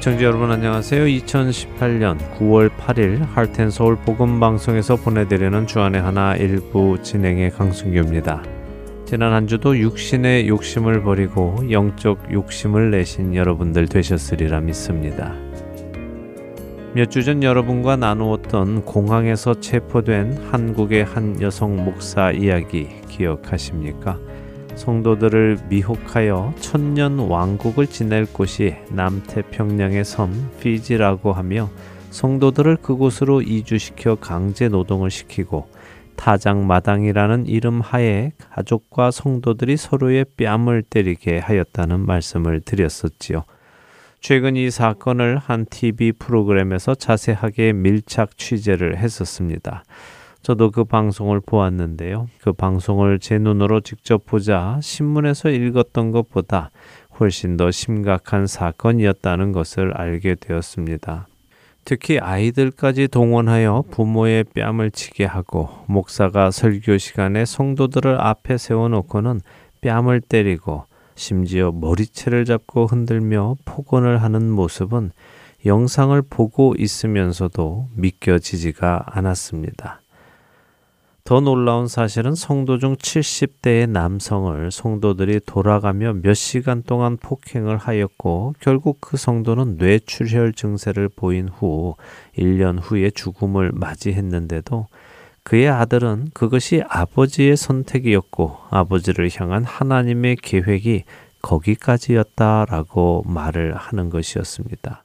애청자 여러분 안녕하세요. 2018년 9월 8일 할텐 서울 복음 방송에서 보내드리는 주안의 하나 일부 진행의 강승규입니다. 지난 한 주도 육신의 욕심을 버리고 영적 욕심을 내신 여러분들 되셨으리라 믿습니다. 몇 주 전 여러분과 나누었던 공항에서 체포된 한국의 한 여성 목사 이야기 기억하십니까? 성도들을 미혹하여 천년 왕국을 지낼 곳이 남태평양의 섬 피지라고 하며 성도들을 그곳으로 이주시켜 강제 노동을 시키고 타장마당이라는 이름 하에 가족과 성도들이 서로의 뺨을 때리게 하였다는 말씀을 드렸었지요. 최근 이 사건을 한 TV 프로그램에서 자세하게 밀착 취재를 했었습니다. 저도 그 방송을 보았는데요. 그 방송을 제 눈으로 직접 보자 신문에서 읽었던 것보다 훨씬 더 심각한 사건이었다는 것을 알게 되었습니다. 특히 아이들까지 동원하여 부모의 뺨을 치게 하고 목사가 설교 시간에 성도들을 앞에 세워놓고는 뺨을 때리고 심지어 머리채를 잡고 흔들며 폭언을 하는 모습은 영상을 보고 있으면서도 믿겨지지가 않았습니다. 더 놀라운 사실은 성도 중 70대의 남성을 성도들이 돌아가며 몇 시간 동안 폭행을 하였고 결국 그 성도는 뇌출혈 증세를 보인 후 1년 후에 죽음을 맞이했는데도 그의 아들은 그것이 아버지의 선택이었고 아버지를 향한 하나님의 계획이 거기까지였다라고 말을 하는 것이었습니다.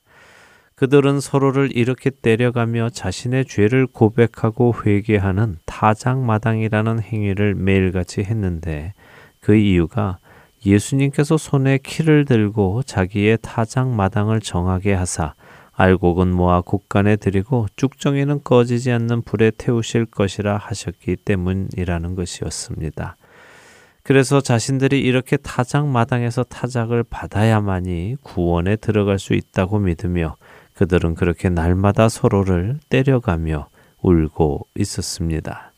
그들은 서로를 이렇게 때려가며 자신의 죄를 고백하고 회개하는 타장마당이라는 행위를 매일같이 했는데 그 이유가 예수님께서 손에 키를 들고 자기의 타장마당을 정하게 하사 알곡은 모아 곳간에 드리고 쭉정이는 꺼지지 않는 불에 태우실 것이라 하셨기 때문이라는 것이었습니다. 그래서 자신들이 이렇게 타작 마당에서 타작을 받아야만이 구원에 들어갈 수 있다고 믿으며 그들은 그렇게 날마다 서로를 때려가며 울고 있었습니다.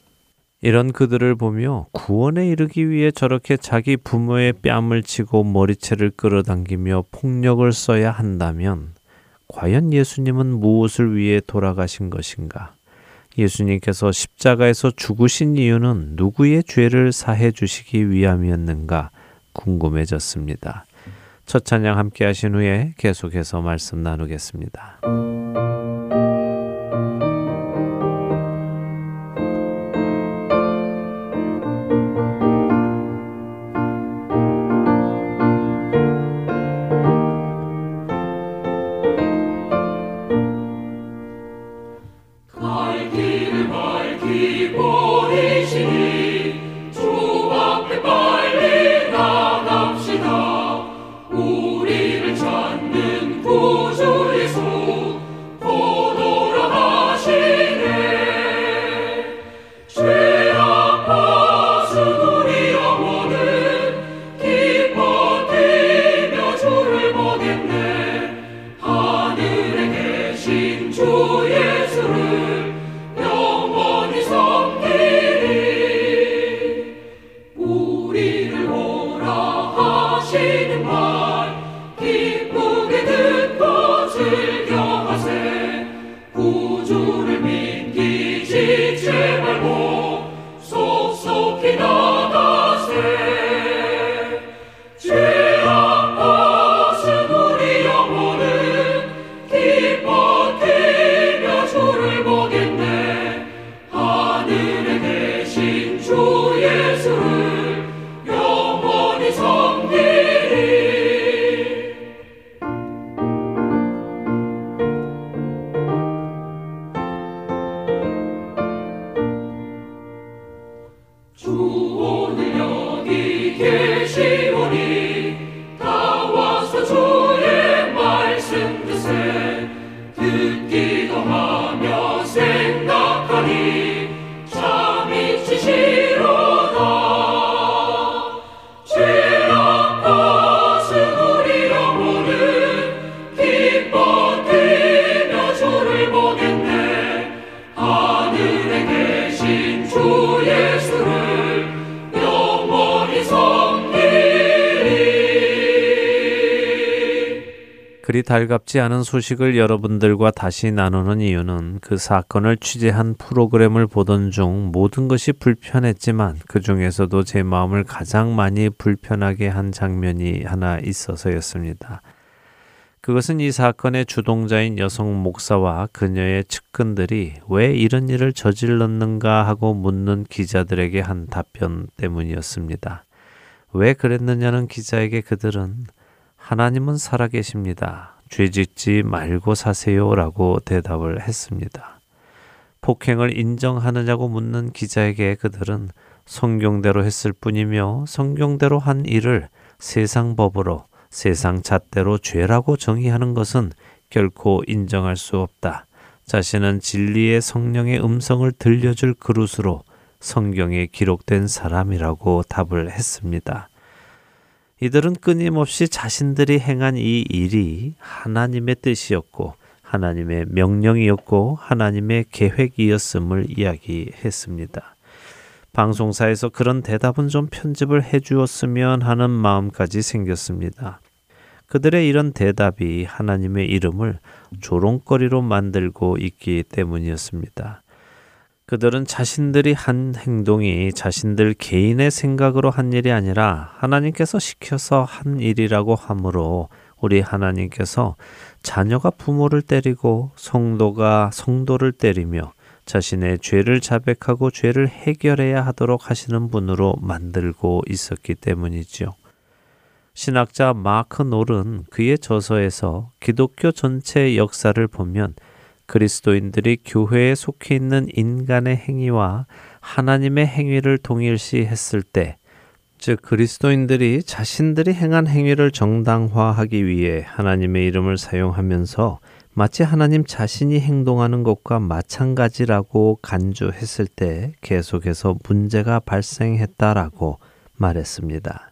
이런 그들을 보며 구원에 이르기 위해 저렇게 자기 부모의 뺨을 치고 머리채를 끌어당기며 폭력을 써야 한다면 과연 예수님은 무엇을 위해 돌아가신 것인가? 예수님께서 십자가에서 죽으신 이유는 누구의 죄를 사해 주시기 위함이었는가 궁금해졌습니다. 첫 찬양 함께 하신 후에 계속해서 말씀 나누겠습니다. 달갑지 않은 소식을 여러분들과 다시 나누는 이유는 그 사건을 취재한 프로그램을 보던 중 모든 것이 불편했지만 그 중에서도 제 마음을 가장 많이 불편하게 한 장면이 하나 있어서였습니다. 그것은 이 사건의 주동자인 여성 목사와 그녀의 측근들이 왜 이런 일을 저질렀는가 하고 묻는 기자들에게 한 답변 때문이었습니다. 왜 그랬느냐는 기자에게 그들은 하나님은 살아계십니다. 죄 짓지 말고 사세요. 라고 대답을 했습니다. 폭행을 인정하느냐고 묻는 기자에게 그들은 성경대로 했을 뿐이며 성경대로 한 일을 세상 법으로 세상 잣대로 죄라고 정의하는 것은 결코 인정할 수 없다. 자신은 진리의 성령의 음성을 들려줄 그릇으로 성경에 기록된 사람이라고 답을 했습니다. 이들은 끊임없이 자신들이 행한 이 일이 하나님의 뜻이었고 하나님의 명령이었고 하나님의 계획이었음을 이야기했습니다. 방송사에서 그런 대답은 좀 편집을 해 주었으면 하는 마음까지 생겼습니다. 그들의 이런 대답이 하나님의 이름을 조롱거리로 만들고 있기 때문이었습니다. 그들은 자신들이 한 행동이 자신들 개인의 생각으로 한 일이 아니라 하나님께서 시켜서 한 일이라고 하므로 우리 하나님께서 자녀가 부모를 때리고 성도가 성도를 때리며 자신의 죄를 자백하고 죄를 해결해야 하도록 하시는 분으로 만들고 있었기 때문이지요. 신학자 마크 놀은 그의 저서에서 기독교 전체 역사를 보면 그리스도인들이 교회에 속해 있는 인간의 행위와 하나님의 행위를 동일시 했을 때, 즉 그리스도인들이 자신들이 행한 행위를 정당화하기 위해 하나님의 이름을 사용하면서 마치 하나님 자신이 행동하는 것과 마찬가지라고 간주했을 때 계속해서 문제가 발생했다라고 말했습니다.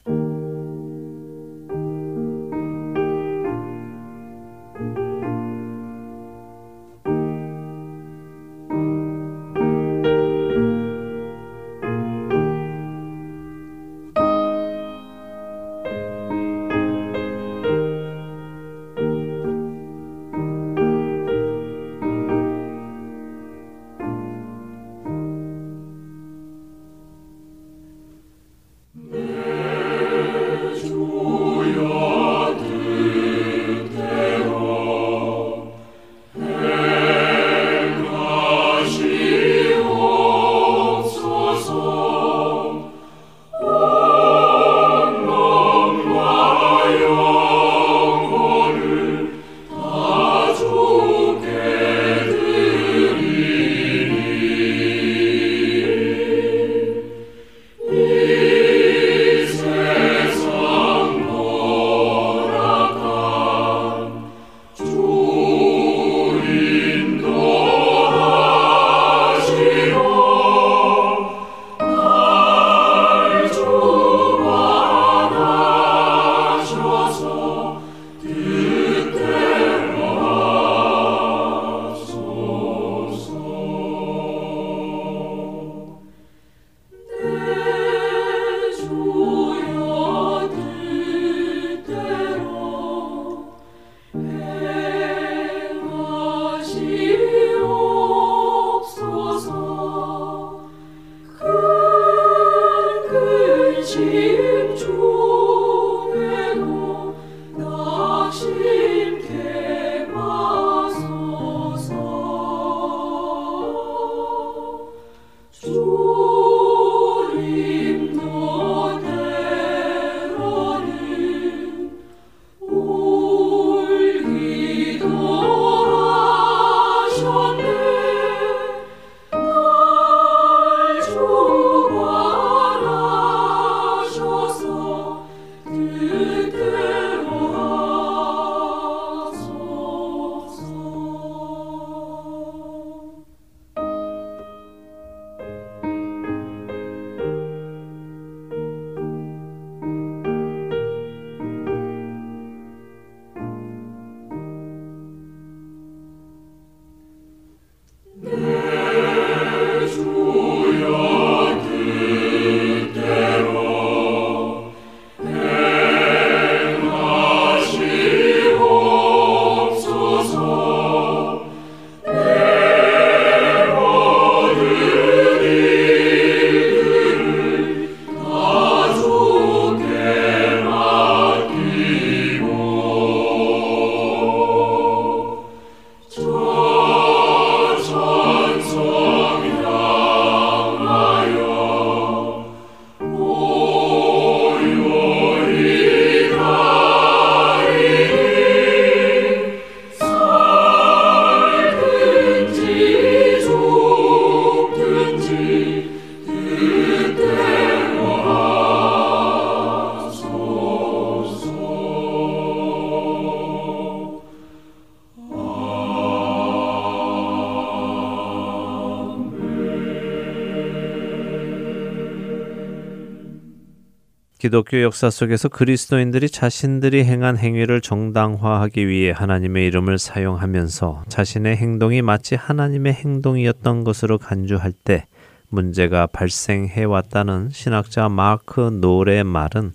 기독교 역사 속에서 그리스도인들이 자신들이 행한 행위를 정당화하기 위해 하나님의 이름을 사용하면서 자신의 행동이 마치 하나님의 행동이었던 것으로 간주할 때 문제가 발생해 왔다는 신학자 마크 노의 말은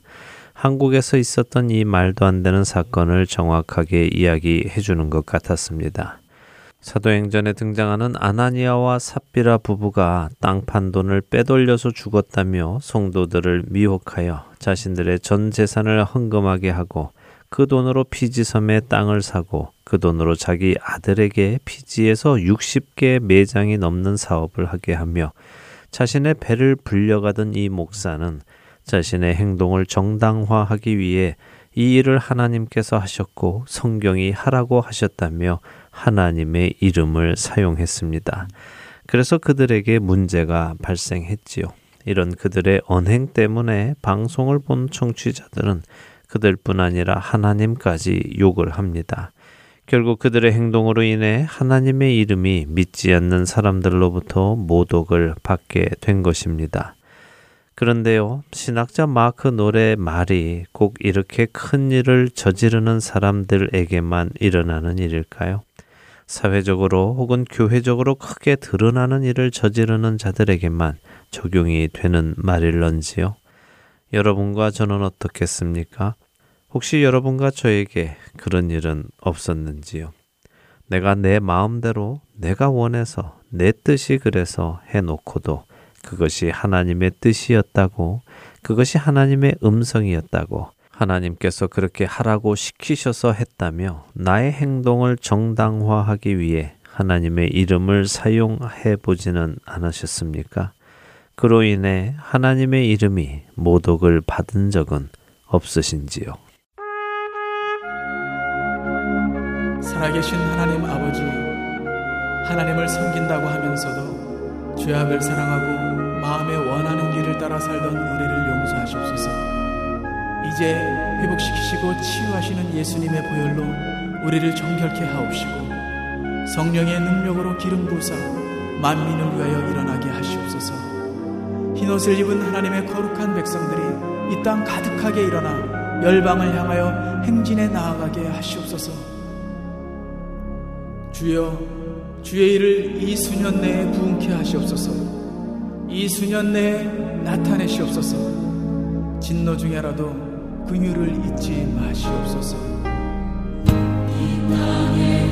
한국에서 있었던 이 말도 안 되는 사건을 정확하게 이야기해 주는 것 같았습니다. 사도행전에 등장하는 아나니아와 삽비라 부부가 땅판 돈을 빼돌려서 죽었다며 성도들을 미혹하여 자신들의 전 재산을 헌금하게 하고 그 돈으로 피지섬에 땅을 사고 그 돈으로 자기 아들에게 피지에서 60개 매장이 넘는 사업을 하게 하며 자신의 배를 불려가던 이 목사는 자신의 행동을 정당화하기 위해 이 일을 하나님께서 하셨고 성경이 하라고 하셨다며 하나님의 이름을 사용했습니다. 그래서 그들에게 문제가 발생했지요. 이런 그들의 언행 때문에 방송을 본 청취자들은 그들뿐 아니라 하나님까지 욕을 합니다. 결국 그들의 행동으로 인해 하나님의 이름이 믿지 않는 사람들로부터 모독을 받게 된 것입니다. 그런데요, 신학자 마크 노래 말이 꼭 이렇게 큰 일을 저지르는 사람들에게만 일어나는 일일까요? 사회적으로 혹은 교회적으로 크게 드러나는 일을 저지르는 자들에게만 적용이 되는 말일런지요? 여러분과 저는 어떻겠습니까? 혹시 여러분과 저에게 그런 일은 없었는지요? 내가 내 마음대로 내가 원해서 내 뜻이 그래서 해놓고도 그것이 하나님의 뜻이었다고, 그것이 하나님의 음성이었다고, 하나님께서 그렇게 하라고 시키셔서 했다며 나의 행동을 정당화하기 위해 하나님의 이름을 사용해 보지는 않으셨습니까? 그로 인해 하나님의 이름이 모독을 받은 적은 없으신지요? 살아계신 하나님 아버지, 하나님을 섬긴다고 하면서도 죄악을 사랑하고 마음에 원하는 길을 따라 살던 우리를 용서하시옵소서. 이제 회복시키시고 치유하시는 예수님의 보혈로 우리를 정결케 하옵시고 성령의 능력으로 기름 부사 만민을 위하여 일어나게 하시옵소서. 흰옷을 입은 하나님의 거룩한 백성들이 이 땅 가득하게 일어나 열방을 향하여 행진에 나아가게 하시옵소서. 주여 주의 일을 이 수년 내에 부흥케 하시옵소서 이 수년 내에 나타내시옵소서 진노 중에라도 긍휼을 잊지 마시옵소서. 이 땅에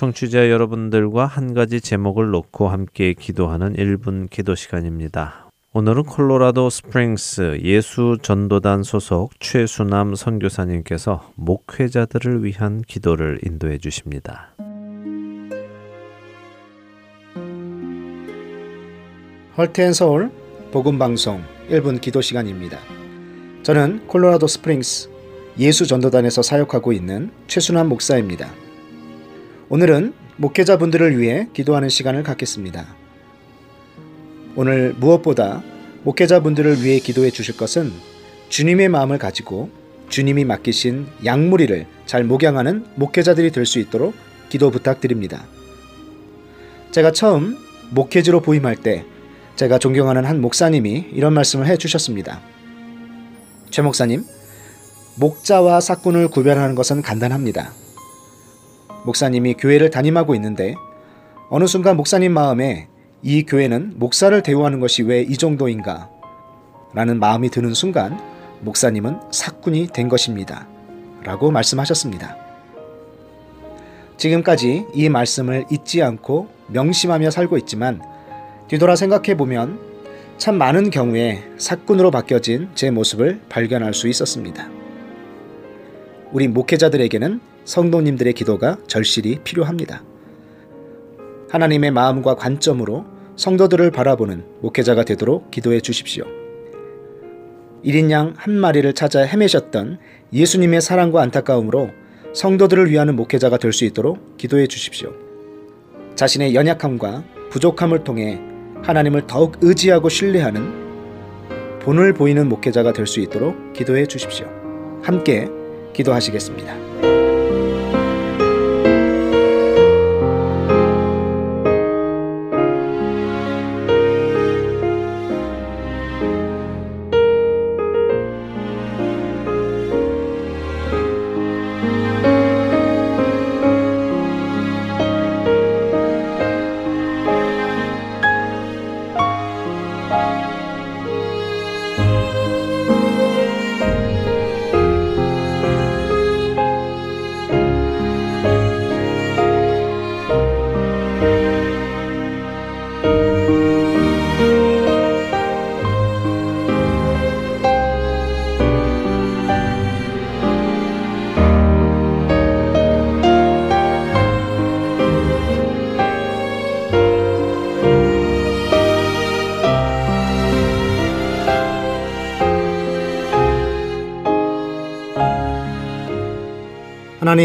청취자 여러분들과 한 가지 제목을 놓고 함께 기도하는 1분 기도 시간입니다. 오늘은 콜로라도 스프링스 예수 전도단 소속 최수남 선교사님께서 목회자들을 위한 기도를 인도해 주십니다. Heart and Soul 복음 방송 1분 기도 시간입니다. 저는 콜로라도 스프링스 예수 전도단에서 사역하고 있는 최순환 목사입니다. 오늘은 목회자분들을 위해 기도하는 시간을 갖겠습니다. 오늘 무엇보다 목회자분들을 위해 기도해 주실 것은 주님의 마음을 가지고 주님이 맡기신 양무리를 잘 목양하는 목회자들이 될 수 있도록 기도 부탁드립니다. 제가 처음 목회지로 부임할 때 제가 존경하는 한 목사님이 이런 말씀을 해 주셨습니다. 최 목사님, 목자와 사꾼을 구별하는 것은 간단합니다. 목사님이 교회를 담임하고 있는데 어느 순간 목사님 마음에 이 교회는 목사를 대우하는 것이 왜 이 정도인가? 라는 마음이 드는 순간 목사님은 사꾼이 된 것입니다. 라고 말씀하셨습니다. 지금까지 이 말씀을 잊지 않고 명심하며 살고 있지만 뒤돌아 생각해 보면 참 많은 경우에 사꾼으로 바뀌어진 제 모습을 발견할 수 있었습니다. 우리 목회자들에게는 성도님들의 기도가 절실히 필요합니다. 하나님의 마음과 관점으로 성도들을 바라보는 목회자가 되도록 기도해 주십시오. 1인 양 한 마리를 찾아 헤매셨던 예수님의 사랑과 안타까움으로 성도들을 위하는 목회자가 될 수 있도록 기도해 주십시오. 자신의 연약함과 부족함을 통해 하나님을 더욱 의지하고 신뢰하는 본을 보이는 목회자가 될 수 있도록 기도해 주십시오. 함께 기도하시겠습니다.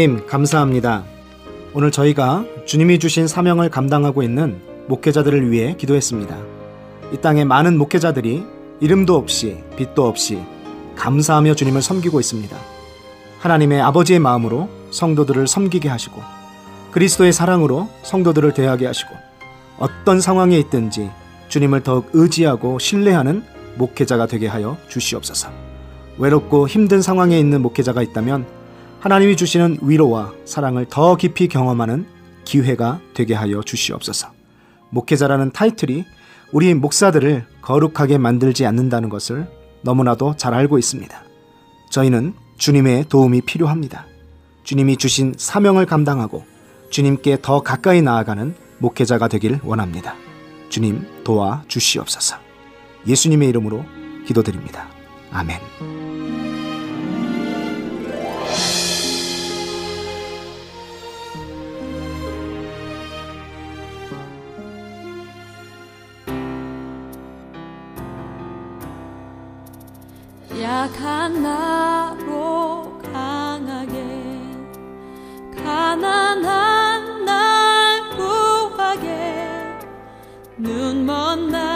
하나님 감사합니다. 오늘 저희가 주님이 주신 사명을 감당하고 있는 목회자들을 위해 기도했습니다. 이 땅에 많은 목회자들이 이름도 없이 빛도 없이 감사하며 주님을 섬기고 있습니다. 하나님의 아버지의 마음으로 성도들을 섬기게 하시고 그리스도의 사랑으로 성도들을 대하게 하시고 어떤 상황에 있든지 주님을 더욱 의지하고 신뢰하는 목회자가 되게 하여 주시옵소서. 외롭고 힘든 상황에 있는 목회자가 있다면 하나님이 주시는 위로와 사랑을 더 깊이 경험하는 기회가 되게 하여 주시옵소서. 목회자라는 타이틀이 우리 목사들을 거룩하게 만들지 않는다는 것을 너무나도 잘 알고 있습니다. 저희는 주님의 도움이 필요합니다. 주님이 주신 사명을 감당하고 주님께 더 가까이 나아가는 목회자가 되길 원합니다. 주님 도와 주시옵소서. 예수님의 이름으로 기도드립니다. 아멘. 약한 나로 강하게 가난한 날 구하게 눈먼 날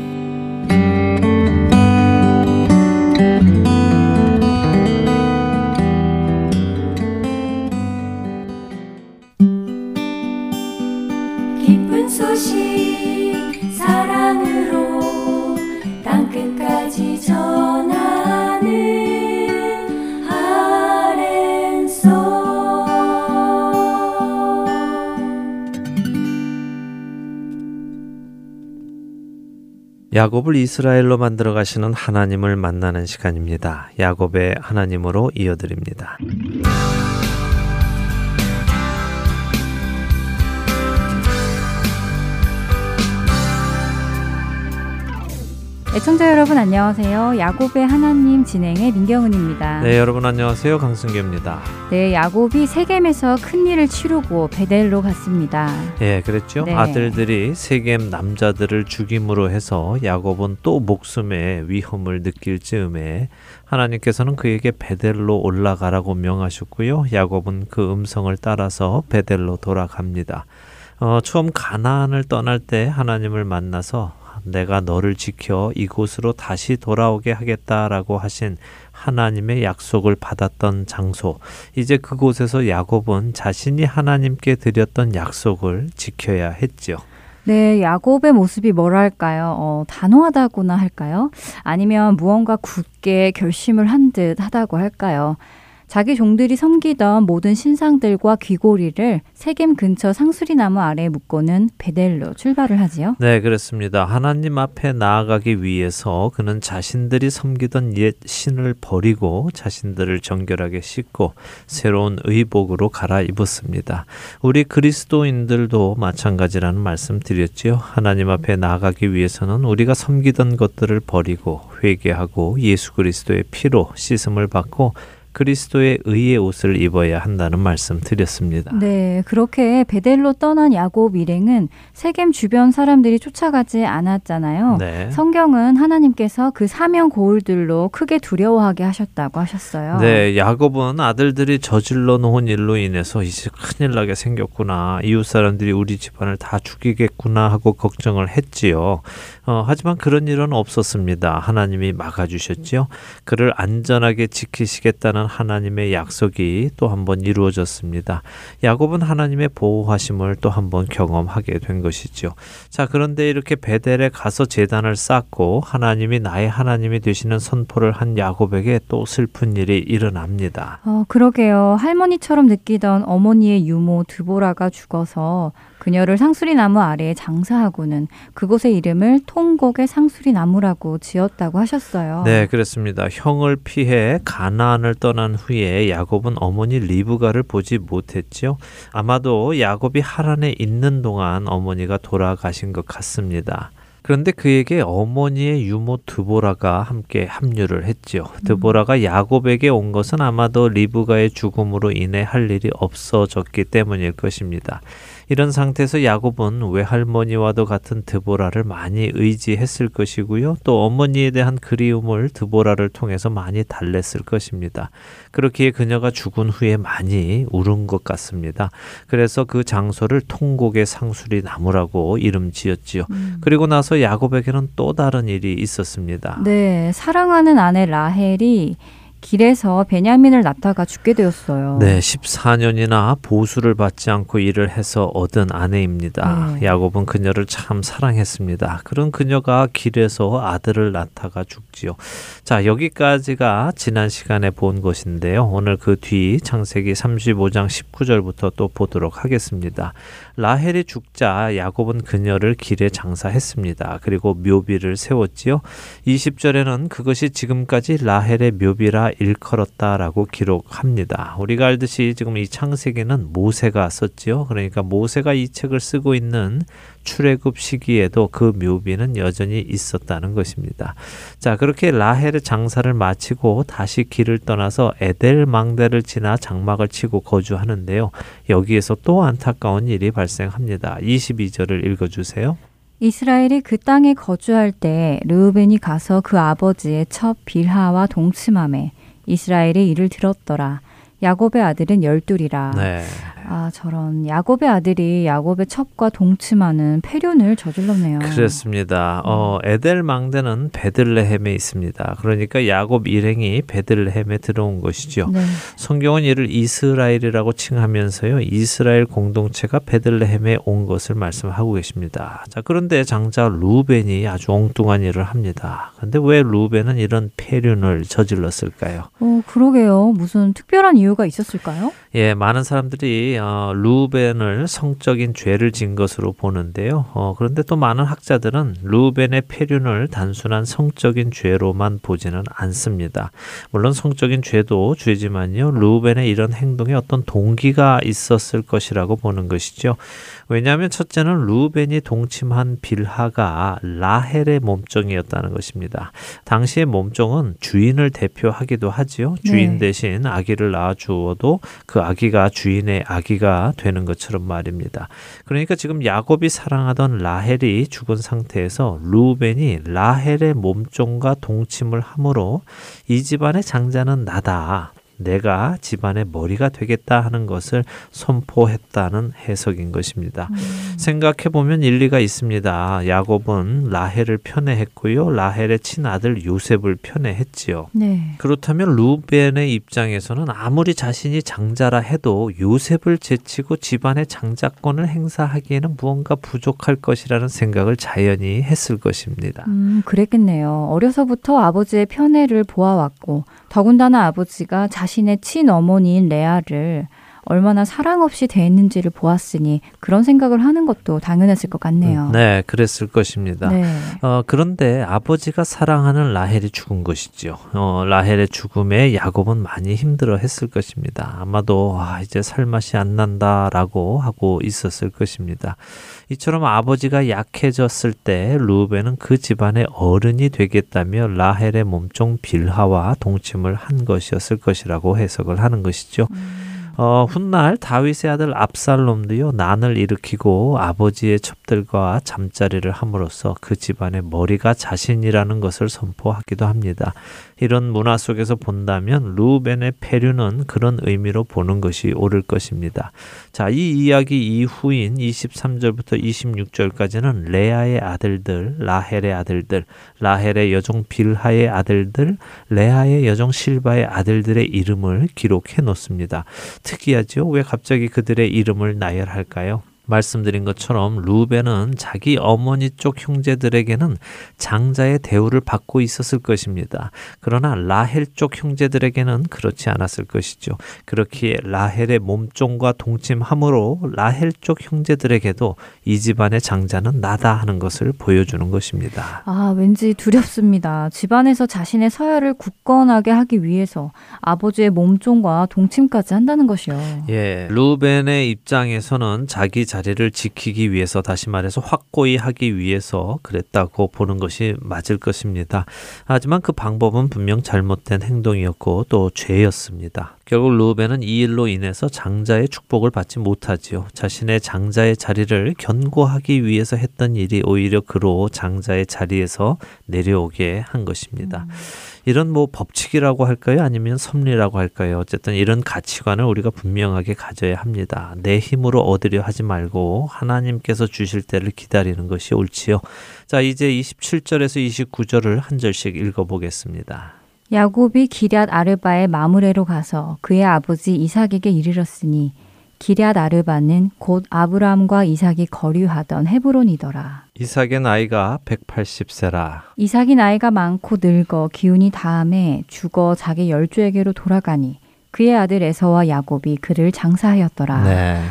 야곱을 이스라엘로 만들어 가시는 하나님을 만나는 시간입니다. 야곱의 하나님으로 이어드립니다. 애청자 여러분 안녕하세요. 야곱의 하나님 진행의 민경은입니다. 네, 여러분 안녕하세요. 강승규입니다. 네, 야곱이 세겜에서 큰 일을 치르고 베델로 갔습니다. 예, 그랬죠. 네. 아들들이 세겜 남자들을 죽임으로 해서 야곱은 또 목숨의 위험을 느낄 즈음에 하나님께서는 그에게 베델로 올라가라고 명하셨고요. 야곱은 그 음성을 따라서 베델로 돌아갑니다. 어, 처음 가나안을 떠날 때 하나님을 만나서 내가 너를 지켜 이곳으로 다시 돌아오게 하겠다라고 하신 하나님의 약속을 받았던 장소. 이제 그곳에서 야곱은 자신이 하나님께 드렸던 약속을 지켜야 했죠. 네, 야곱의 모습이 뭐랄까요? 어, 단호하다고나 할까요? 아니면 무언가 굳게 결심을 한 듯 하다고 할까요? 자기 종들이 섬기던 모든 신상들과 귀고리를 세겜 근처 상수리 나무 아래에 묶고는 베델로 출발을 하지요. 네, 그렇습니다. 하나님 앞에 나아가기 위해서 그는 자신들이 섬기던 옛 신을 버리고 자신들을 정결하게 씻고 새로운 의복으로 갈아입었습니다. 우리 그리스도인들도 마찬가지라는 말씀 드렸지요. 하나님 앞에 나아가기 위해서는 우리가 섬기던 것들을 버리고 회개하고 예수 그리스도의 피로 씻음을 받고 그리스도의 의의 옷을 입어야 한다는 말씀 드렸습니다. 네, 그렇게 베델로 떠난 야곱 일행은 세겜 주변 사람들이 쫓아가지 않았잖아요. 네. 성경은 하나님께서 그 사명 고울들로 크게 두려워하게 하셨다고 하셨어요. 네, 야곱은 아들들이 저질러 놓은 일로 인해서 이제 큰일 나게 생겼구나. 이웃 사람들이 우리 집안을 다 죽이겠구나 하고 걱정을 했지요. 어, 하지만 그런 일은 없었습니다. 하나님이 막아주셨지요. 그를 안전하게 지키시겠다는 하나님의 약속이 또 한 번 이루어졌습니다. 야곱은 하나님의 보호하심을 또 한 번 경험하게 된 것이죠. 자, 그런데 이렇게 베델에 가서 재단을 쌓고 하나님이 나의 하나님이 되시는 선포를 한 야곱에게 또 슬픈 일이 일어납니다. 어, 그러게요. 할머니처럼 느끼던 어머니의 유모 드보라가 죽어서 그녀를 상수리 나무 아래에 장사하고는 그곳의 이름을 통곡의 상수리 나무라고 지었다고 하셨어요. 네, 그렇습니다. 형을 피해 가나안을 떠난 후에 야곱은 어머니 리브가를 보지 못했지요. 아마도 야곱이 하란에 있는 동안 어머니가 돌아가신 것 같습니다. 그런데 그에게 어머니의 유모 드보라가 함께 합류를 했지요. 드보라가 야곱에게 온 것은 아마도 리브가의 죽음으로 인해 할 일이 없어졌기 때문일 것입니다. 이런 상태에서 야곱은 외할머니와도 같은 드보라를 많이 의지했을 것이고요. 또 어머니에 대한 그리움을 드보라를 통해서 많이 달랬을 것입니다. 그렇기에 그녀가 죽은 후에 많이 울은 것 같습니다. 그래서 그 장소를 통곡의 상수리 나무라고 이름 지었지요. 그리고 나서 야곱에게는 또 다른 일이 있었습니다. 네, 사랑하는 아내 라헬이 길에서 베냐민을 낳다가 죽게 되었어요. 네, 14년이나 보수를 받지 않고 일을 해서 얻은 아내입니다. 네. 야곱은 그녀를 참 사랑했습니다. 그런 그녀가 길에서 아들을 낳다가 죽지요. 자, 여기까지가 지난 시간에 본 것인데요. 오늘 그 뒤 창세기 35장 19절부터 또 보도록 하겠습니다. 라헬이 죽자 야곱은 그녀를 길에 장사했습니다. 그리고 묘비를 세웠지요. 20절에는 그것이 지금까지 라헬의 묘비라 일컬었다라고 기록합니다. 우리가 알듯이 지금 이 창세기는 모세가 썼지요. 그러니까 모세가 이 책을 쓰고 있는 출애굽 시기에도 그 묘비는 여전히 있었다는 것입니다. 자, 그렇게 라헬의 장사를 마치고 다시 길을 떠나서 에델 망대를 지나 장막을 치고 거주하는데요. 여기에서 또 안타까운 일이 발생합니다. 22절을 읽어 주세요. 이스라엘이 그 땅에 거주할 때 르우벤이 가서 그 아버지의 첩 빌하와 동침함에 이스라엘이 이를 들었더라. 야곱의 아들은 열둘이라. 네. 아 저런 야곱의 아들이 야곱의 첩과 동침하는 폐륜을 저질렀네요. 그렇습니다. 어, 에델 망대는 베들레헴에 있습니다. 그러니까 야곱 일행이 베들레헴에 들어온 것이죠. 네. 성경은 이를 이스라엘이라고 칭하면서요. 이스라엘 공동체가 베들레헴에 온 것을 말씀하고 계십니다. 자, 그런데 장자 루벤이 아주 엉뚱한 일을 합니다. 근데 왜 루벤은 이런 폐륜을 저질렀을까요? 어 그러게요. 무슨 특별한 이유가 있었을까요? 예, 많은 사람들이 어, 루벤을 성적인 죄를 진 것으로 보는데요. 어, 그런데 또 많은 학자들은 루벤의 폐륜을 단순한 성적인 죄로만 보지는 않습니다. 물론 성적인 죄도 죄지만요. 루벤의 이런 행동에 어떤 동기가 있었을 것이라고 보는 것이죠. 왜냐하면 첫째는 루벤이 동침한 빌하가 라헬의 몸종이었다는 것입니다. 당시의 몸종은 주인을 대표하기도 하지요. 주인 네. 대신 아기를 낳아 주어도 그 아기가 주인의 아기 가 되는 것처럼 말입니다. 그러니까 지금 야곱이 사랑하던 라헬이 죽은 상태에서 루벤이 라헬의 몸종과 동침을 함으로 이 집안의 장자는 나다. 내가 집안의 머리가 되겠다 하는 것을 선포했다는 해석인 것입니다. 생각해 보면 일리가 있습니다. 야곱은 라헬을 편애했고요. 라헬의 친아들 요셉을 편애했지요. 네. 그렇다면 루벤의 입장에서는 아무리 자신이 장자라 해도 요셉을 제치고 집안의 장자권을 행사하기에는 무언가 부족할 것이라는 생각을 자연히 했을 것입니다. 음, 그랬겠네요. 어려서부터 아버지의 편애를 보아왔고, 더군다나 아버지가 자신의 친어머니인 레아를 얼마나 사랑 없이 대했는지를 보았으니 그런 생각을 하는 것도 당연했을 것 같네요. 네, 그랬을 것입니다. 네. 어, 그런데 아버지가 사랑하는 라헬이 죽은 것이죠. 어, 라헬의 죽음에 야곱은 많이 힘들어 했을 것입니다. 아마도 아, 이제 살 맛이 안 난다라고 하고 있었을 것입니다. 이처럼 아버지가 약해졌을 때 루벤은 그 집안의 어른이 되겠다며 라헬의 몸종 빌하와 동침을 한 것이었을 것이라고 해석을 하는 것이죠. 어, 훗날 다윗의 아들 압살롬도요 난을 일으키고 아버지의 첩들과 잠자리를 함으로써 그 집안의 머리가 자신이라는 것을 선포하기도 합니다. 이런 문화 속에서 본다면 루벤의 폐류는 그런 의미로 보는 것이 옳을 것입니다. 자, 이 이야기 이후인 23절부터 26절까지는 레아의 아들들, 라헬의 아들들, 라헬의 여종 빌하의 아들들, 레아의 여종 실바의 아들들의 이름을 기록해 놓습니다. 특이하죠? 왜 갑자기 그들의 이름을 나열할까요? 말씀드린 것처럼 루벤은 자기 어머니 쪽 형제들에게는 장자의 대우를 받고 있었을 것입니다. 그러나 라헬 쪽 형제들에게는 그렇지 않았을 것이죠. 그렇기에 라헬의 몸종과 동침함으로 라헬 쪽 형제들에게도 이 집안의 장자는 나다 하는 것을 보여주는 것입니다. 아, 왠지 두렵습니다. 집안에서 자신의 서열을 굳건하게 하기 위해서 아버지의 몸종과 동침까지 한다는 것이요. 예, 루벤의 입장에서는 자기 자리를 지키기 위해서 다시 말해서 확고히 하기 위해서 그랬다고 보는 것이 맞을 것입니다. 하지만 그 방법은 분명 잘못된 행동이었고 또 죄였습니다. 결국 루벤은 이 일로 인해서 장자의 축복을 받지 못하지요. 자신의 장자의 자리를 견고하기 위해서 했던 일이 오히려 그로 장자의 자리에서 내려오게 한 것입니다. 이런 뭐 법칙이라고 할까요? 아니면 섭리라고 할까요? 어쨌든 이런 가치관을 우리가 분명하게 가져야 합니다. 내 힘으로 얻으려 하지 말고 하나님께서 주실 때를 기다리는 것이 옳지요. 자, 이제 27절에서 29절을 한 절씩 읽어 보겠습니다. 야곱이 기럇 아르바의 마무레로 가서 그의 아버지 이삭에게 이르렀으니 기럇 아르바는 곧 아브라함과 이삭이 거류하던 헤브론이더라. 이삭의 나이가 180세라. 이삭이 나이가 많고 늙어 기운이 다함에 죽어 자기 열조에게로 돌아가니 그의 아들 에서와 야곱이 그를 장사하였더라. 네.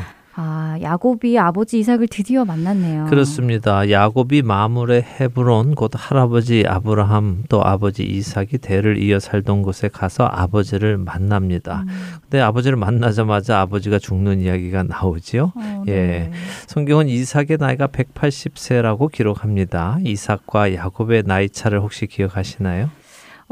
아, 야곱이 아버지 이삭을 드디어 만났네요. 그렇습니다. 야곱이 마물의 헤브론 곧 할아버지 아브라함 또 아버지 이삭이 대를 이어 살던 곳에 가서 아버지를 만납니다. 음. 근데 아버지를 만나자마자 아버지가 죽는 이야기가 나오지요. 어, 예. 네. 성경은 이삭의 나이가 180세라고 기록합니다. 이삭과 야곱의 나이 차를 혹시 기억하시나요?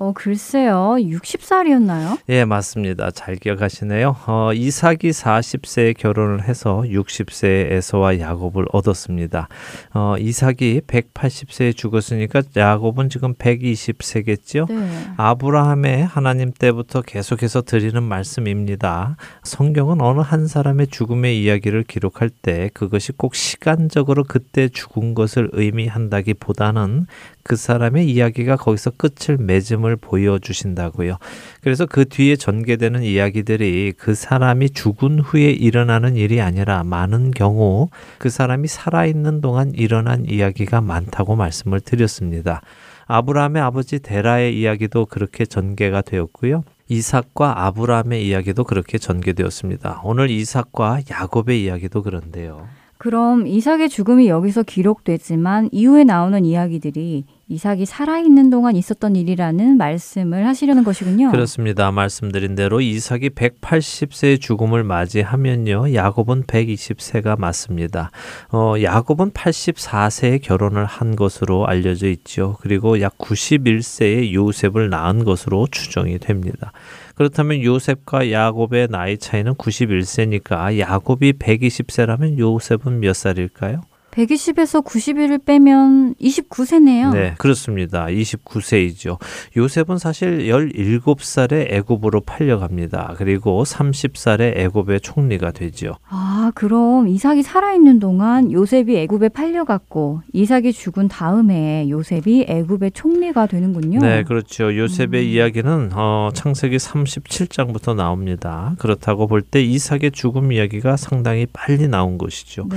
어, 글쎄요. 60살이었나요? 예, 맞습니다. 잘 기억하시네요. 어, 이삭이 40세에 결혼을 해서 60세에 에서와 야곱을 얻었습니다. 어, 이삭이 180세에 죽었으니까 야곱은 지금 120세겠죠? 네. 아브라함의 하나님 때부터 계속해서 드리는 말씀입니다. 성경은 어느 한 사람의 죽음의 이야기를 기록할 때 그것이 꼭 시간적으로 그때 죽은 것을 의미한다기보다는 그 사람의 이야기가 거기서 끝을 맺음을 보여주신다고요. 그래서 그 뒤에 전개되는 이야기들이 그 사람이 죽은 후에 일어나는 일이 아니라 많은 경우 그 사람이 살아있는 동안 일어난 이야기가 많다고 말씀을 드렸습니다. 아브라함의 아버지 데라의 이야기도 그렇게 전개가 되었고요. 이삭과 아브라함의 이야기도 그렇게 전개되었습니다. 오늘 이삭과 야곱의 이야기도 그런데요. 그럼 이삭의 죽음이 여기서 기록되지만 이후에 나오는 이야기들이 이삭이 살아있는 동안 있었던 일이라는 말씀을 하시려는 것이군요. 그렇습니다. 말씀드린 대로 이삭이 180세의 죽음을 맞이하면요. 야곱은 120세가 맞습니다. 어, 야곱은 84세에 결혼을 한 것으로 알려져 있죠. 그리고 약 91세에 요셉을 낳은 것으로 추정이 됩니다. 그렇다면 요셉과 야곱의 나이 차이는 91세니까 야곱이 120세라면 요셉은 몇 살일까요? 120에서 91을 빼면 29세네요. 네, 그렇습니다. 29세이죠. 요셉은 사실 17살에 애굽으로 팔려갑니다. 그리고 30살에 애굽의 총리가 되죠. 아, 그럼 이삭이 살아있는 동안 요셉이 애굽에 팔려갔고 이삭이 죽은 다음에 요셉이 애굽의 총리가 되는군요. 네, 그렇죠. 요셉의 이야기는 어, 창세기 37장부터 나옵니다. 그렇다고 볼 때 이삭의 죽음 이야기가 상당히 빨리 나온 것이죠. 네.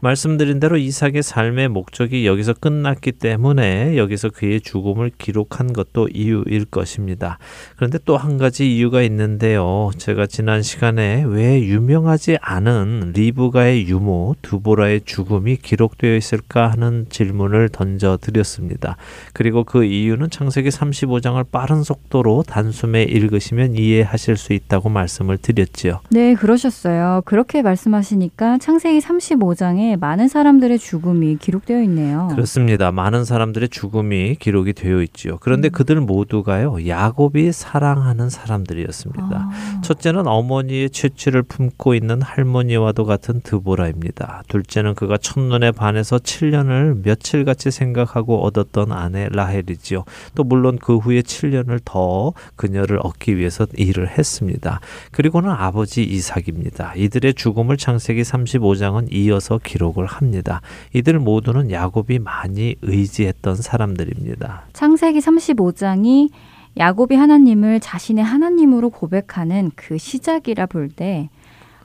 말씀드린 대로 이삭의 삶의 목적이 여기서 끝났기 때문에 여기서 그의 죽음을 기록한 것도 이유일 것입니다. 그런데 또 한 가지 이유가 있는데요. 제가 지난 시간에 왜 유명하지 않은 리브가의 유모 두보라의 죽음이 기록되어 있을까 하는 질문을 던져 드렸습니다. 그리고 그 이유는 창세기 35장을 빠른 속도로 단숨에 읽으시면 이해하실 수 있다고 말씀을 드렸지요. 네, 그러셨어요. 그렇게 말씀하시니까 창세기 35장에 많은 사람들 의 죽음이 기록되어 있네요. 그렇습니다. 많은 사람들의 죽음이 기록이 되어 있지요. 그런데 음. 그들 모두가요, 야곱이 사랑하는 사람들이었습니다. 아, 첫째는 어머니의 채취를 품고 있는 할머니와도 같은 드보라입니다. 둘째는 그가 첫눈에 반해서 7년을 며칠같이 생각하고 얻었던 아내 라헬이지요. 또 물론 그 후에 7년을 더 그녀를 얻기 위해서 일을 했습니다. 그리고는 아버지 이삭입니다. 이들의 죽음을 창세기 35장은 이어서 기록을 합니다. 이들 모두는 야곱이 많이 의지했던 사람들입니다. 창세기 35장이 야곱이 하나님을 자신의 하나님으로 고백하는 그 시작이라 볼 때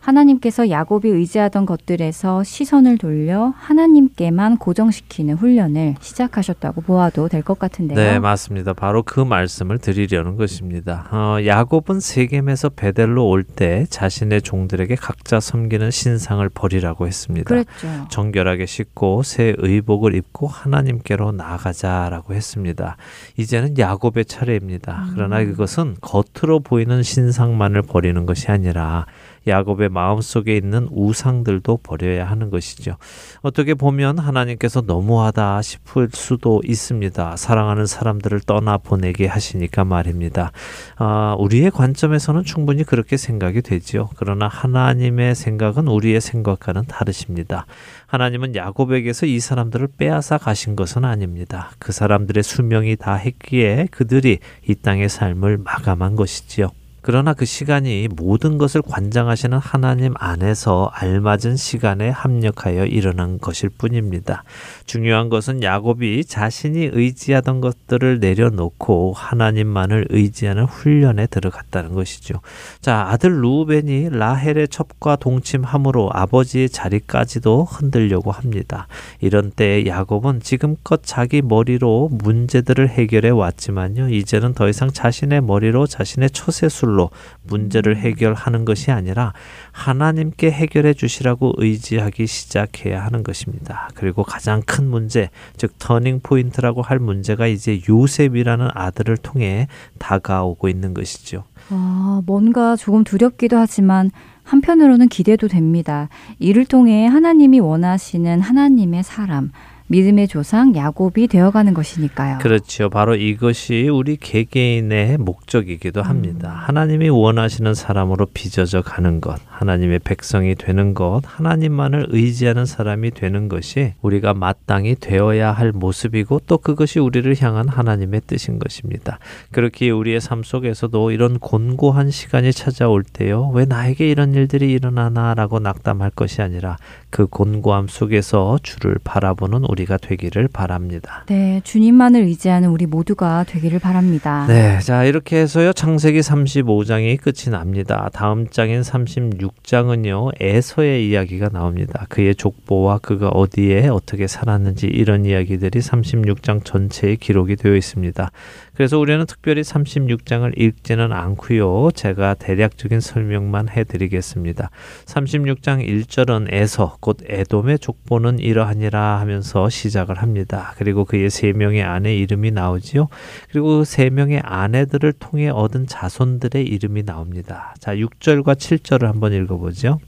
하나님께서 야곱이 의지하던 것들에서 시선을 돌려 하나님께만 고정시키는 훈련을 시작하셨다고 보아도 될 것 같은데요. 네, 맞습니다. 바로 그 말씀을 드리려는 것입니다. 어, 야곱은 세겜에서 베델로 올 때 자신의 종들에게 각자 섬기는 신상을 버리라고 했습니다. 그랬죠. 정결하게 씻고 새 의복을 입고 하나님께로 나아가자라고 했습니다. 이제는 야곱의 차례입니다. 그러나 그것은 겉으로 보이는 신상만을 버리는 것이 아니라 야곱의 마음속에 있는 우상들도 버려야 하는 것이죠. 어떻게 보면 하나님께서 너무하다 싶을 수도 있습니다. 사랑하는 사람들을 떠나 보내게 하시니까 말입니다. 아, 우리의 관점에서는 충분히 그렇게 생각이 되지요. 그러나 하나님의 생각은 우리의 생각과는 다르십니다. 하나님은 야곱에게서 이 사람들을 빼앗아 가신 것은 아닙니다. 그 사람들의 수명이 다 했기에 그들이 이 땅의 삶을 마감한 것이지요. 그러나 그 시간이 모든 것을 관장하시는 하나님 안에서 알맞은 시간에 합력하여 일어난 것일 뿐입니다. 중요한 것은 야곱이 자신이 의지하던 것들을 내려놓고 하나님만을 의지하는 훈련에 들어갔다는 것이죠. 자, 아들 루벤이 라헬의 첩과 동침함으로 아버지의 자리까지도 흔들려고 합니다. 이런 때 야곱은 지금껏 자기 머리로 문제들을 해결해 왔지만요. 이제는 더 이상 자신의 머리로 자신의 처세술로 족보들로 문제를 해결하는 것이 아니라 하나님께 해결해 주시라고 의지하기 시작해야 하는 것입니다. 그리고 가장 큰 문제, 즉 터닝 포인트라고 할 문제가 이제 요셉이라는 아들을 통해 다가오고 있는 것이죠. 아, 뭔가 조금 두렵기도 하지만 한편으로는 기대도 됩니다. 이를 통해 하나님이 원하시는 하나님의 사람, 믿음의 조상 야곱이 되어가는 것이니까요. 그렇죠. 바로 이것이 우리 개개인의 목적이기도 합니다. 하나님이 원하시는 사람으로 빚어져 가는 것, 하나님의 백성이 되는 것, 하나님만을 의지하는 사람이 되는 것이 우리가 마땅히 되어야 할 모습이고 또 그것이 우리를 향한 하나님의 뜻인 것입니다. 그렇게 우리의 삶 속에서도 이런 곤고한 시간이 찾아올 때요. 왜 나에게 이런 일들이 일어나나라고 낙담할 것이 아니라 그 곤고함 속에서 주를 바라보는 우리가 되기를 바랍니다. 네, 주님만을 의지하는 우리 모두가 되기를 바랍니다. 네, 자 이렇게 해서요 창세기 35장이 끝이 납니다. 다음 장인 36장은요 에서의 이야기가 나옵니다. 그의 족보와 그가 어디에 어떻게 살았는지 이런 이야기들이 36장 전체에 기록이 되어 있습니다. 그래서 우리는 특별히 36장을 읽지는 않고요. 제가 대략적인 설명만 해드리겠습니다. 36장 1절은 에서 곧 에돔의 족보는 이러하니라 하면서 시작을 합니다. 그리고 그의 세 명의 아내 이름이 나오지요. 그리고 세 명의 아내들을 통해 얻은 자손들의 이름이 나옵니다. 자, 6절과 7절을 한번 읽어 보죠.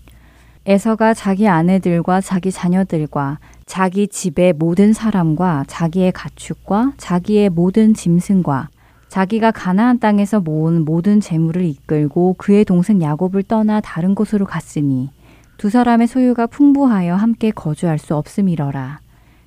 에서가 자기 아내들과 자기 자녀들과 자기 집의 모든 사람과 자기의 가축과 자기의 모든 짐승과 자기가 가나안 땅에서 모은 모든 재물을 이끌고 그의 동생 야곱을 떠나 다른 곳으로 갔으니 두 사람의 소유가 풍부하여 함께 거주할 수 없음이러라.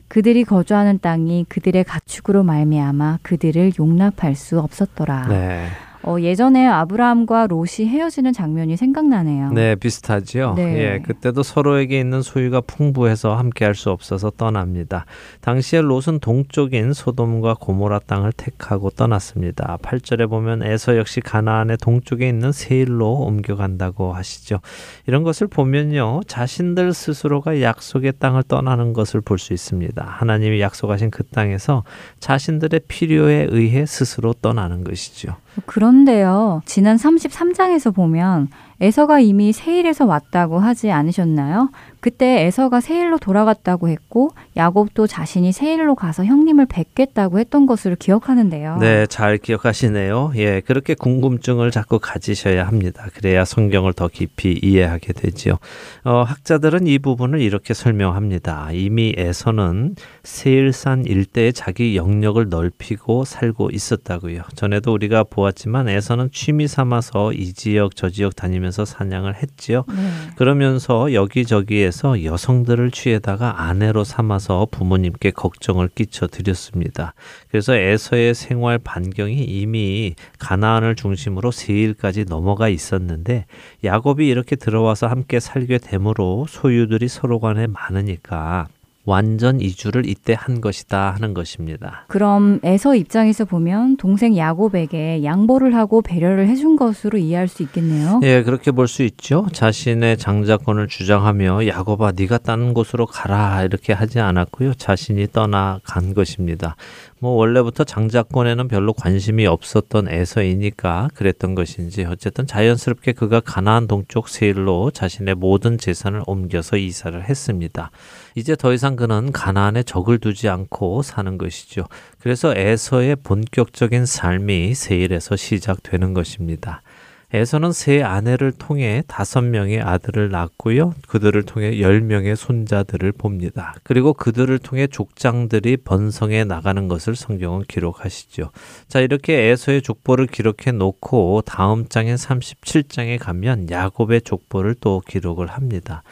그들이 거주하는 땅이 그들의 가축으로 말미암아 그들을 용납할 수 없었더라. 네. 어, 예전에 아브라함과 롯이 헤어지는 장면이 생각나네요. 네, 비슷하지요. 네. 예, 그때도 서로에게 있는 소유가 풍부해서 함께 할 수 없어서 떠납니다. 당시에 롯은 동쪽인 소돔과 고모라 땅을 택하고 떠났습니다. 8절에 보면 에서 역시 가나안의 동쪽에 있는 세일로 옮겨간다고 하시죠. 이런 것을 보면요. 자신들 스스로가 약속의 땅을 떠나는 것을 볼 수 있습니다. 하나님이 약속하신 그 땅에서 자신들의 필요에 의해 스스로 떠나는 것이죠. 그런데요, 지난 33장에서 보면 에서가 이미 세일에서 왔다고 하지 않으셨나요? 그때 에서가 세일로 돌아갔다고 했고 야곱도 자신이 세일로 가서 형님을 뵙겠다고 했던 것으로 기억하는데요. 네, 잘 기억하시네요. 예, 그렇게 궁금증을 자꾸 가지셔야 합니다. 그래야 성경을 더 깊이 이해하게 되지요. 어, 학자들은 이 부분을 이렇게 설명합니다. 이미 에서는 세일산 일대에 자기 영역을 넓히고 살고 있었다고요. 전에도 우리가 보았지만 에서는 취미 삼아서 이 지역 저 지역 다니면서 사냥을 했지요. 네. 그러면서 여기저기에 서 여성들을 취해다가 아내로 삼아서 부모님께 걱정을 끼쳐 드렸습니다. 그래서 에서의 생활 반경이 이미 가나안을 중심으로 세일까지 넘어가 있었는데 야곱이 이렇게 들어와서 함께 살게 되므로 소유들이 서로 간에 많으니까 완전 이주를 이때 한 것이다 하는 것입니다. 그럼 에서 입장에서 보면 동생 야곱에게 양보를 하고 배려를 해준 것으로 이해할 수 있겠네요. 예, 그렇게 볼 수 있죠. 자신의 장자권을 주장하며 야곱아 네가 다른 곳으로 가라 이렇게 하지 않았고요. 자신이 떠나간 것입니다. 뭐 원래부터 장자권에는 별로 관심이 없었던 에서이니까 그랬던 것인지 어쨌든 자연스럽게 그가 가나안 동쪽 세일로 자신의 모든 재산을 옮겨서 이사를 했습니다. 이제 더 이상 그는 가나안에 적을 두지 않고 사는 것이죠. 그래서 에서의 본격적인 삶이 세일에서 시작되는 것입니다. 에서는 세 아내를 통해 다섯 명의 아들을 낳고요. 그들을 통해 열 명의 손자들을 봅니다. 그리고 그들을 통해 족장들이 번성해 나가는 것을 성경은 기록하시죠. 자, 이렇게 에서의 족보를 기록해 놓고 다음 장인 37장에 가면 야곱의 족보를 또 기록을 합니다.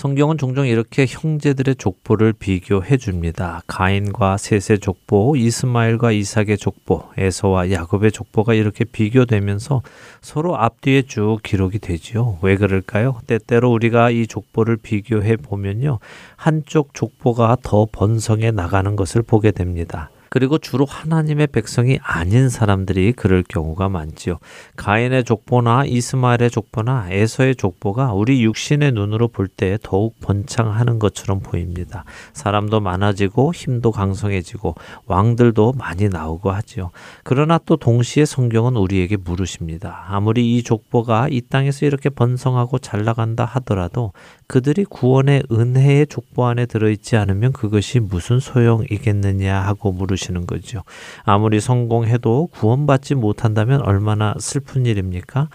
성경은 종종 이렇게 형제들의 족보를 비교해 줍니다. 가인과 셋의 족보, 이스마엘과 이삭의 족보, 에서와 야곱의 족보가 이렇게 비교되면서 서로 앞뒤에 쭉 기록이 되지요. 왜 그럴까요? 때때로 우리가 이 족보를 비교해 보면요. 한쪽 족보가 더 번성해 나가는 것을 보게 됩니다. 그리고 주로 하나님의 백성이 아닌 사람들이 그럴 경우가 많지요. 가인의 족보나 이스마엘의 족보나 에서의 족보가 우리 육신의 눈으로 볼 때 더욱 번창하는 것처럼 보입니다. 사람도 많아지고 힘도 강성해지고 왕들도 많이 나오고 하지요. 그러나 또 동시에 성경은 우리에게 물으십니다. 아무리 이 족보가 이 땅에서 이렇게 번성하고 잘 나간다 하더라도 그들이 구원의 은혜의 족보 안에 들어있지 않으면 그것이 무슨 소용이겠느냐 하고 물으시는 거죠. 아무리 성공해도 구원받지 못한다면 얼마나 슬픈 일입니까?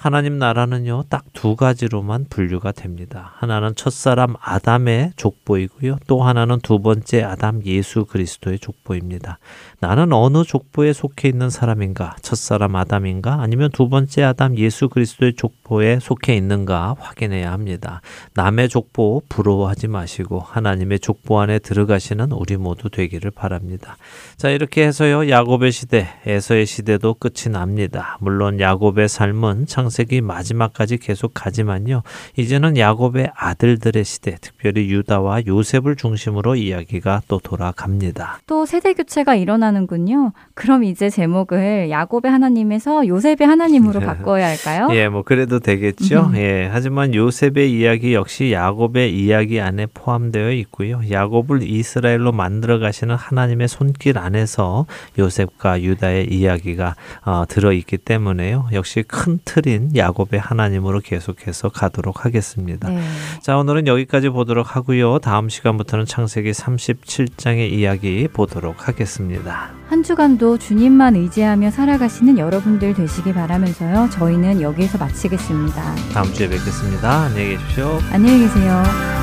하나님 나라는요, 딱 두 가지로만 분류가 됩니다. 하나는 첫사람 아담의 족보이고요. 또 하나는 두 번째 아담 예수 그리스도의 족보입니다. 나는 어느 족보에 속해 있는 사람인가? 첫사람 아담인가? 아니면 두 번째 아담 예수 그리스도의 족보에 속해 있는가 확인해야 합니다. 남의 족보 부러워하지 마시고 하나님의 족보 안에 들어가시는 우리 모두 되기를 바랍니다. 자, 이렇게 해서요. 야곱의 시대, 에서의 시대도 끝이 납니다. 물론 야곱의 삶은 창 세기 마지막까지 계속 가지만요. 이제는 야곱의 아들들의 시대, 특별히 유다와 요셉을 중심으로 이야기가 또 돌아갑니다. 또 세대 교체가 일어나는군요. 그럼 이제 제목을 야곱의 하나님에서 요셉의 하나님으로 바꿔야 할까요? 예, 뭐 그래도 되겠죠. 음. 예, 하지만 요셉의 이야기 역시 야곱의 이야기 안에 포함되어 있고요. 야곱을 이스라엘로 만들어 가시는 하나님의 손길 안에서 요셉과 유다의 이야기가 어, 들어 있기 때문에요. 역시 큰 틀인 야곱의 하나님으로 계속해서 가도록 하겠습니다. 네. 자, 오늘은 여기까지 보도록 하고요. 다음 시간부터는 창세기 37장의 이야기 보도록 하겠습니다. 한 주간도 주님만 의지하며 살아가시는 여러분들 되시기 바라면서요. 저희는 여기에서 마치겠습니다. 다음 주에 뵙겠습니다. 안녕히 계십시오. 안녕히 계세요.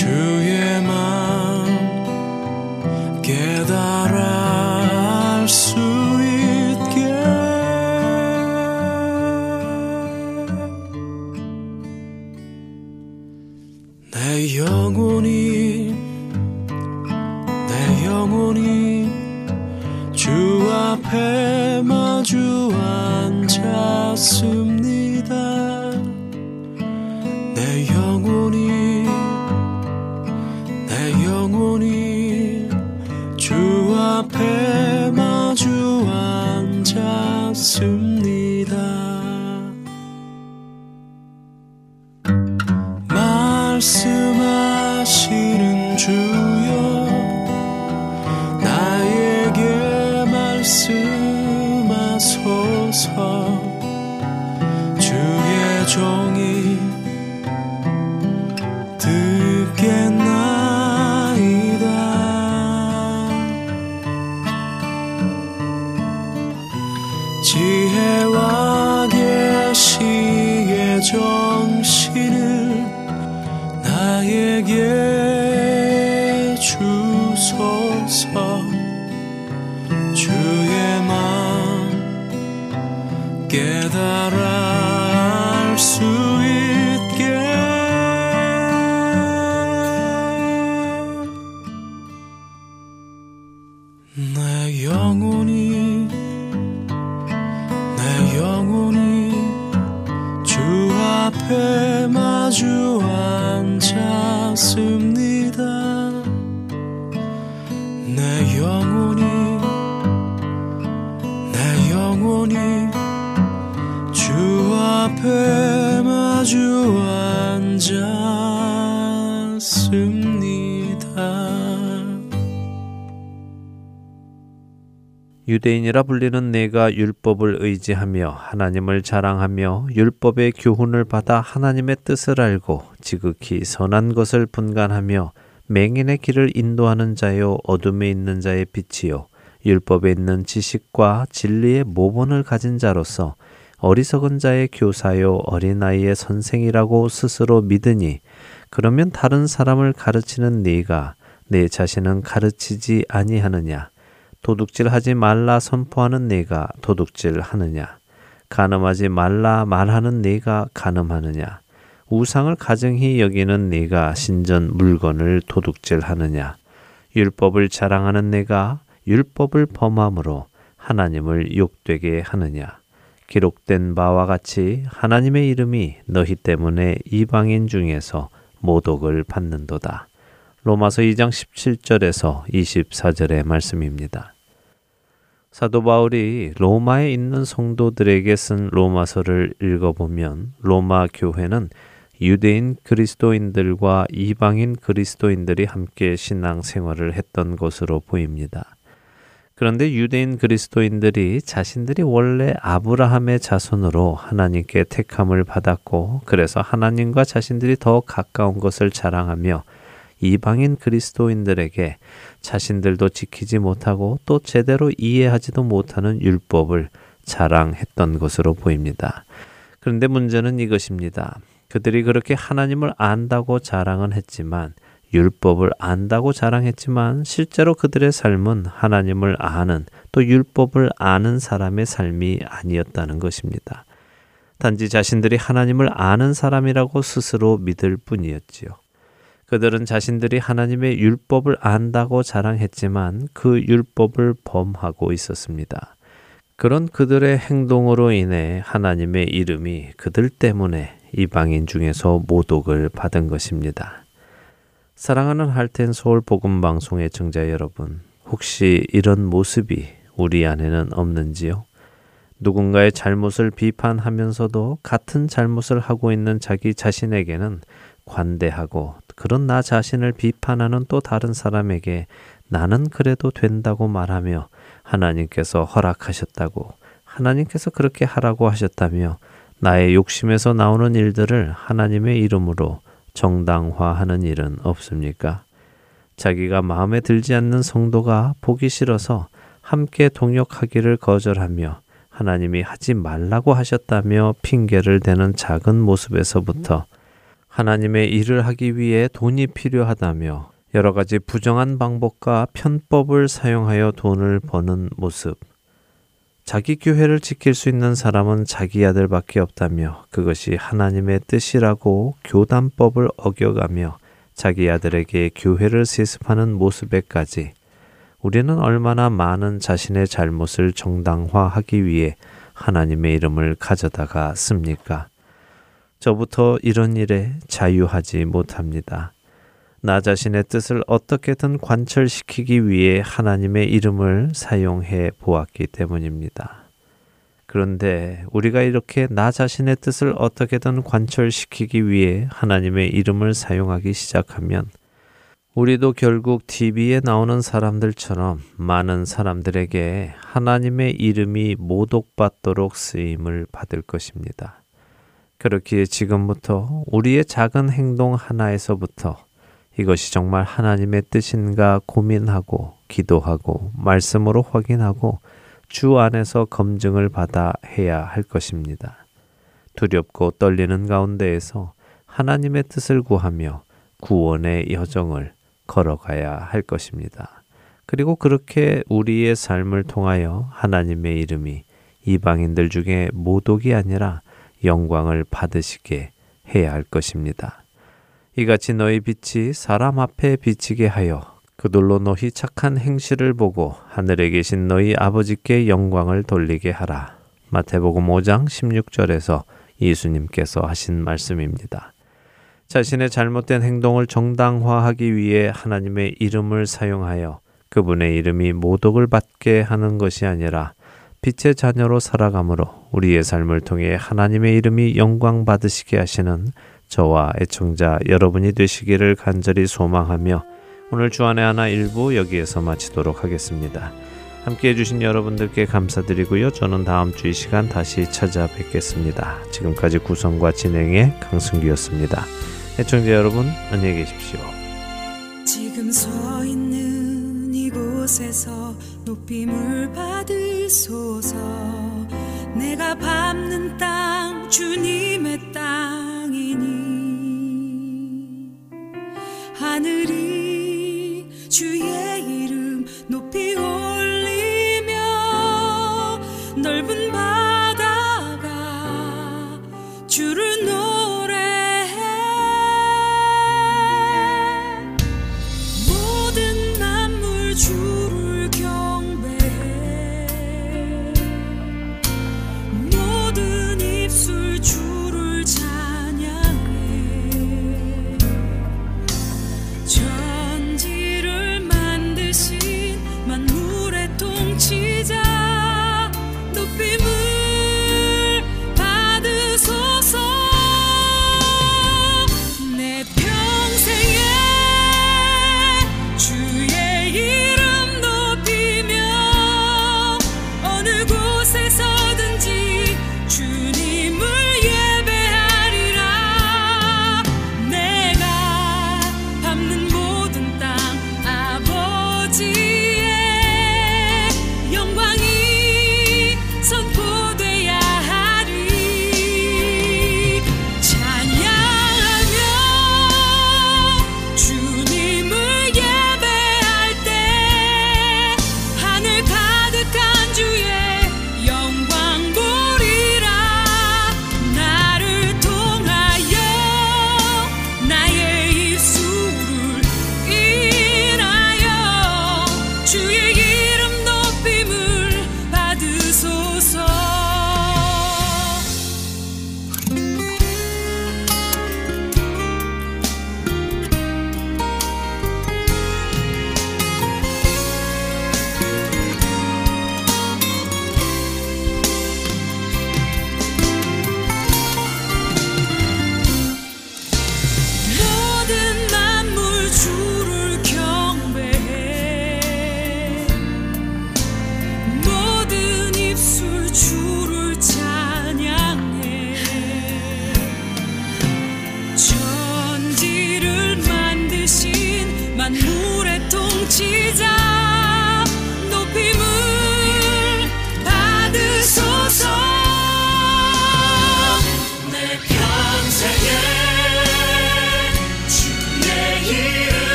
주 유대인이라 불리는 내가 율법을 의지하며 하나님을 자랑하며 율법의 교훈을 받아 하나님의 뜻을 알고 지극히 선한 것을 분간하며 맹인의 길을 인도하는 자요 어둠에 있는 자의 빛이요 율법에 있는 지식과 진리의 모본을 가진 자로서 어리석은 자의 교사요 어린아이의 선생이라고 스스로 믿으니 그러면 다른 사람을 가르치는 네가 내 자신은 가르치지 아니하느냐? 도둑질하지 말라 선포하는 네가 도둑질하느냐? 간음하지 말라 말하는 네가 간음하느냐? 우상을 가증히 여기는 네가 신전 물건을 도둑질하느냐? 율법을 자랑하는 네가 율법을 범함으로 하나님을 욕되게 하느냐 기록된 바와 같이 하나님의 이름이 너희 때문에 이방인 중에서 모독을 받는도다. 로마서 2장 17절에서 24절의 말씀입니다. 사도 바울이 로마에 있는 성도들에게 쓴 로마서를 읽어보면 로마 교회는 유대인 그리스도인들과 이방인 그리스도인들이 함께 신앙 생활을 했던 것으로 보입니다. 그런데 유대인 그리스도인들이 자신들이 원래 아브라함의 자손으로 하나님께 택함을 받았고 그래서 하나님과 자신들이 더 가까운 것을 자랑하며 이방인 그리스도인들에게 자신들도 지키지 못하고 또 제대로 이해하지도 못하는 율법을 자랑했던 것으로 보입니다. 그런데 문제는 이것입니다. 그들이 그렇게 하나님을 안다고 자랑은 했지만 율법을 안다고 자랑했지만 실제로 그들의 삶은 하나님을 아는 또 율법을 아는 사람의 삶이 아니었다는 것입니다. 단지 자신들이 하나님을 아는 사람이라고 스스로 믿을 뿐이었지요. 그들은 자신들이 하나님의 율법을 안다고 자랑했지만 그 율법을 범하고 있었습니다. 그런 그들의 행동으로 인해 하나님의 이름이 그들 때문에 이방인 중에서 모독을 받은 것입니다. 사랑하는 할텐 서울 복음 방송의 청자 여러분, 혹시 이런 모습이 우리 안에는 없는지요? 누군가의 잘못을 비판하면서도 같은 잘못을 하고 있는 자기 자신에게는 관대하고 그런 나 자신을 비판하는 또 다른 사람에게 나는 그래도 된다고 말하며 하나님께서 허락하셨다고 하나님께서 그렇게 하라고 하셨다며 나의 욕심에서 나오는 일들을 하나님의 이름으로 정당화하는 일은 없습니까? 자기가 마음에 들지 않는 성도가 보기 싫어서 함께 동역하기를 거절하며 하나님이 하지 말라고 하셨다며 핑계를 대는 작은 모습에서부터 하나님의 일을 하기 위해 돈이 필요하다며 여러 가지 부정한 방법과 편법을 사용하여 돈을 버는 모습. 자기 교회를 지킬 수 있는 사람은 자기 아들밖에 없다며 그것이 하나님의 뜻이라고 교단법을 어겨가며 자기 아들에게 교회를 세습하는 모습에까지 우리는 얼마나 많은 자신의 잘못을 정당화하기 위해 하나님의 이름을 가져다가 씁니까? 저부터 이런 일에 자유하지 못합니다. 나 자신의 뜻을 어떻게든 관철시키기 위해 하나님의 이름을 사용해 보았기 때문입니다. 그런데 우리가 이렇게 나 자신의 뜻을 어떻게든 관철시키기 위해 하나님의 이름을 사용하기 시작하면 우리도 결국 TV에 나오는 사람들처럼 많은 사람들에게 하나님의 이름이 모독받도록 쓰임을 받을 것입니다. 그렇기에 지금부터 우리의 작은 행동 하나에서부터 이것이 정말 하나님의 뜻인가 고민하고 기도하고 말씀으로 확인하고 주 안에서 검증을 받아 해야 할 것입니다. 두렵고 떨리는 가운데에서 하나님의 뜻을 구하며 구원의 여정을 걸어가야 할 것입니다. 그리고 그렇게 우리의 삶을 통하여 하나님의 이름이 이방인들 중에 모독이 아니라 영광을 받으시게 해야 할 것입니다. 이같이 너희 빛이 사람 앞에 비치게 하여 그들로 너희 착한 행실을 보고 하늘에 계신 너희 아버지께 영광을 돌리게 하라. 마태복음 5장 16절에서 예수님께서 하신 말씀입니다. 자신의 잘못된 행동을 정당화하기 위해 하나님의 이름을 사용하여 그분의 이름이 모독을 받게 하는 것이 아니라 빛의 자녀로 살아감으로 우리의 삶을 통해 하나님의 이름이 영광 받으시게 하시는 저와 애청자 여러분이 되시기를 간절히 소망하며 오늘 주안의 하나 일부 여기에서 마치도록 하겠습니다. 함께 해주신 여러분들께 감사드리고요. 저는 다음 주 이 시간 다시 찾아뵙겠습니다. 지금까지 구성과 진행의 강승기였습니다. 애청자 여러분 안녕히 계십시오. 지금 서 있는 이곳에서 높임을 받으소서 내가 밟는 땅 주님의 땅이니. 하늘이 주의 이름 높이 올리며 넓은